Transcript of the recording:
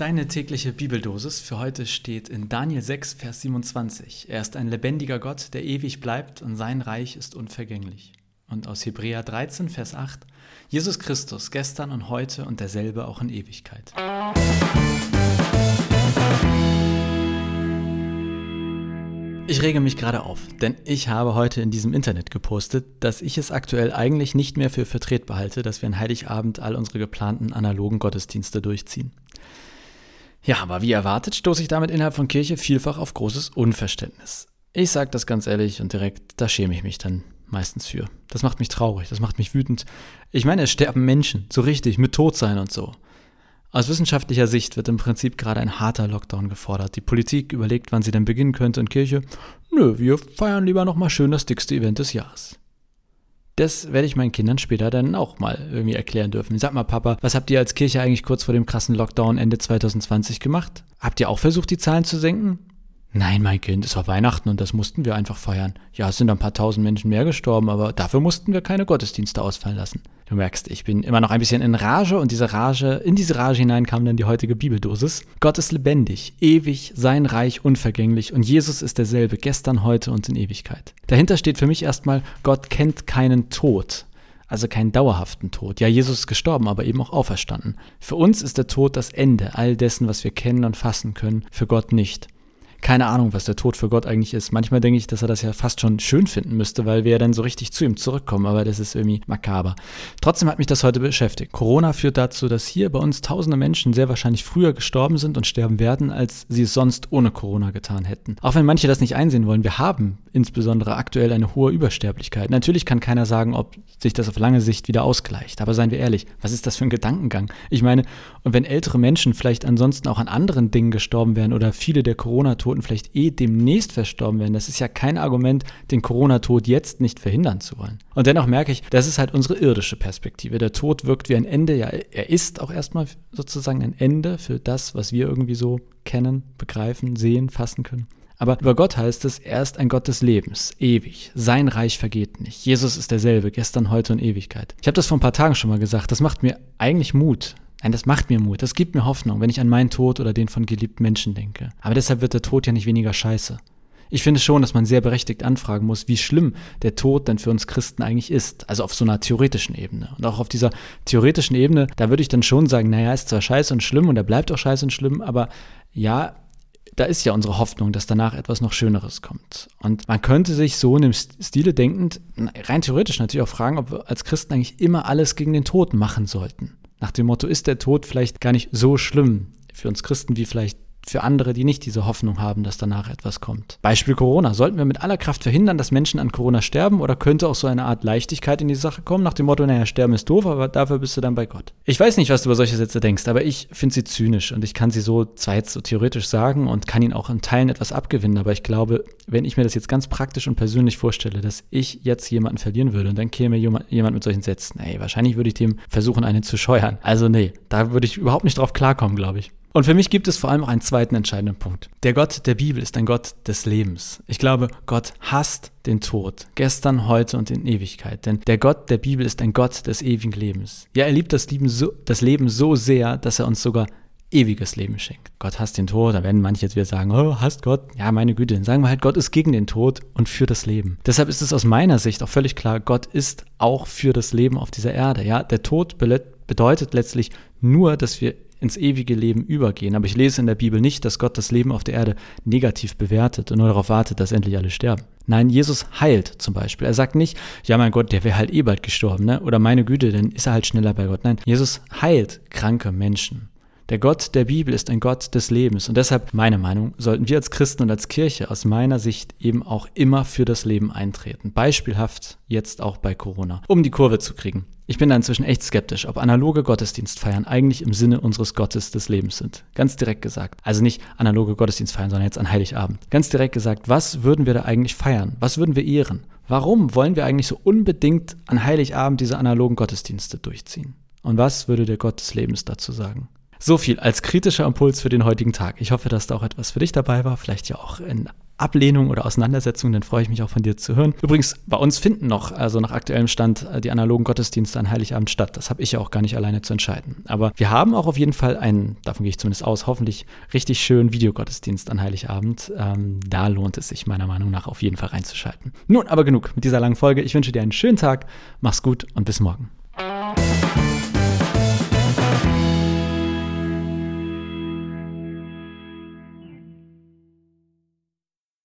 Deine tägliche Bibeldosis für heute steht in Daniel 6, Vers 27. Er ist ein lebendiger Gott, der ewig bleibt und sein Reich ist unvergänglich. Und aus Hebräer 13, Vers 8. Jesus Christus, gestern und heute und derselbe auch in Ewigkeit. Ich rege mich gerade auf, denn ich habe heute in diesem Internet gepostet, dass ich es aktuell eigentlich nicht mehr für vertretbar halte, dass wir an Heiligabend all unsere geplanten analogen Gottesdienste durchziehen. Ja, aber wie erwartet stoße ich damit innerhalb von Kirche vielfach auf großes Unverständnis. Ich sage das ganz ehrlich und direkt, da schäme ich mich dann meistens für. Das macht mich traurig, das macht mich wütend. Ich meine, es sterben Menschen, so richtig, mit Tod sein und so. Aus wissenschaftlicher Sicht wird im Prinzip gerade ein harter Lockdown gefordert. Die Politik überlegt, wann sie denn beginnen könnte in Kirche. Nö, wir feiern lieber nochmal schön das dickste Event des Jahres. Das werde ich meinen Kindern später dann auch mal irgendwie erklären dürfen. Sag mal, Papa, was habt ihr als Kirche eigentlich kurz vor dem krassen Lockdown Ende 2020 gemacht? Habt ihr auch versucht, die Zahlen zu senken? Nein, mein Kind, es war Weihnachten und das mussten wir einfach feiern. Ja, es sind ein paar tausend Menschen mehr gestorben, aber dafür mussten wir keine Gottesdienste ausfallen lassen. Du merkst, ich bin immer noch ein bisschen in Rage und diese Rage, in diese Rage hinein kam dann die heutige Bibeldosis. Gott ist lebendig, ewig, sein Reich unvergänglich und Jesus ist derselbe, gestern, heute und in Ewigkeit. Dahinter steht für mich erstmal, Gott kennt keinen Tod also keinen dauerhaften Tod. Ja, Jesus ist gestorben, aber eben auch auferstanden. Für uns ist der Tod das Ende all dessen, was wir kennen und fassen können, für Gott nicht keine Ahnung, was der Tod für Gott eigentlich ist. Manchmal denke ich, dass er das ja fast schon schön finden müsste, weil wir ja dann so richtig zu ihm zurückkommen, aber das ist irgendwie makaber. Trotzdem hat mich das heute beschäftigt. Corona führt dazu, dass hier bei uns tausende Menschen sehr wahrscheinlich früher gestorben sind und sterben werden, als sie es sonst ohne Corona getan hätten. Auch wenn manche das nicht einsehen wollen, wir haben insbesondere aktuell eine hohe Übersterblichkeit. Natürlich kann keiner sagen, ob sich das auf lange Sicht wieder ausgleicht, aber seien wir ehrlich, was ist das für ein Gedankengang? Ich meine, und wenn ältere Menschen vielleicht ansonsten auch an anderen Dingen gestorben wären oder viele der Corona-Toten vielleicht eh demnächst verstorben werden, das ist ja kein Argument, den Corona-Tod jetzt nicht verhindern zu wollen. Und dennoch merke ich, das ist halt unsere irdische Perspektive. Der Tod wirkt wie ein Ende, ja, er ist auch erstmal sozusagen ein Ende für das, was wir irgendwie so kennen, begreifen, sehen, fassen können. Aber über Gott heißt es, er ist ein Gott des Lebens, ewig. Sein Reich vergeht nicht. Jesus ist derselbe, gestern, heute und Ewigkeit. Ich habe das vor ein paar Tagen schon mal gesagt. Das macht mir eigentlich Mut, Nein, das macht mir Mut, das gibt mir Hoffnung, wenn ich an meinen Tod oder den von geliebten Menschen denke. Aber deshalb wird der Tod ja nicht weniger scheiße. Ich finde schon, dass man sehr berechtigt anfragen muss, wie schlimm der Tod denn für uns Christen eigentlich ist. Also auf so einer theoretischen Ebene. Und auch auf dieser theoretischen Ebene, da würde ich dann schon sagen, naja, ist zwar scheiße und schlimm und er bleibt auch scheiße und schlimm, aber ja, da ist ja unsere Hoffnung, dass danach etwas noch Schöneres kommt. Und man könnte sich so in dem Stile denkend, rein theoretisch natürlich auch fragen, ob wir als Christen eigentlich immer alles gegen den Tod machen sollten. Nach dem Motto, ist der Tod vielleicht gar nicht so schlimm für uns Christen wie vielleicht für andere, die nicht diese Hoffnung haben, dass danach etwas kommt. Beispiel Corona. Sollten wir mit aller Kraft verhindern, dass Menschen an Corona sterben oder könnte auch so eine Art Leichtigkeit in die Sache kommen, nach dem Motto, naja, sterben ist doof, aber dafür bist du dann bei Gott. Ich weiß nicht, was du über solche Sätze denkst, aber ich finde sie zynisch und ich kann sie so zwar jetzt so theoretisch sagen und kann ihnen auch in Teilen etwas abgewinnen, aber ich glaube, wenn ich mir das jetzt ganz praktisch und persönlich vorstelle, dass ich jetzt jemanden verlieren würde und dann käme jemand mit solchen Sätzen, ey, wahrscheinlich würde ich dem versuchen, einen zu scheuern. Also nee, da würde ich überhaupt nicht drauf klarkommen, glaube ich. Und für mich gibt es vor allem auch einen zweiten entscheidenden Punkt. Der Gott der Bibel ist ein Gott des Lebens. Ich glaube, Gott hasst den Tod, gestern, heute und in Ewigkeit. Denn der Gott der Bibel ist ein Gott des ewigen Lebens. Ja, er liebt das Leben so, das Leben so sehr, dass er uns sogar ewiges Leben schenkt. Gott hasst den Tod, da werden manche jetzt wieder sagen, oh, hasst Gott. Ja, meine Güte, dann sagen wir halt, Gott ist gegen den Tod und für das Leben. Deshalb ist es aus meiner Sicht auch völlig klar, Gott ist auch für das Leben auf dieser Erde. Ja, der Tod bedeutet letztlich nur, dass wir ins ewige Leben übergehen. Aber ich lese in der Bibel nicht, dass Gott das Leben auf der Erde negativ bewertet und nur darauf wartet, dass endlich alle sterben. Nein, Jesus heilt zum Beispiel. Er sagt nicht, ja mein Gott, der wäre halt eh bald gestorben, ne? Oder meine Güte, dann ist er halt schneller bei Gott. Nein, Jesus heilt kranke Menschen. Der Gott der Bibel ist ein Gott des Lebens und deshalb, meine Meinung, sollten wir als Christen und als Kirche aus meiner Sicht eben auch immer für das Leben eintreten. Beispielhaft jetzt auch bei Corona, um die Kurve zu kriegen. Ich bin da inzwischen echt skeptisch, ob analoge Gottesdienstfeiern eigentlich im Sinne unseres Gottes des Lebens sind. Ganz direkt gesagt. Also nicht analoge Gottesdienstfeiern, sondern jetzt an Heiligabend. Ganz direkt gesagt, was würden wir da eigentlich feiern? Was würden wir ehren? Warum wollen wir eigentlich so unbedingt an Heiligabend diese analogen Gottesdienste durchziehen? Und was würde der Gott des Lebens dazu sagen? So viel als kritischer Impuls für den heutigen Tag. Ich hoffe, dass da auch etwas für dich dabei war, vielleicht ja auch in Ablehnung oder Auseinandersetzung, dann freue ich mich auch von dir zu hören. Übrigens, bei uns finden noch, also nach aktuellem Stand, äh, die analogen Gottesdienste an Heiligabend statt. Das habe ich ja auch gar nicht alleine zu entscheiden. Aber wir haben auch auf jeden Fall einen, davon gehe ich zumindest aus, hoffentlich richtig schönen Videogottesdienst an Heiligabend. Ähm, da lohnt es sich meiner Meinung nach auf jeden Fall reinzuschalten. Nun, aber genug mit dieser langen Folge. Ich wünsche dir einen schönen Tag, mach's gut und bis morgen.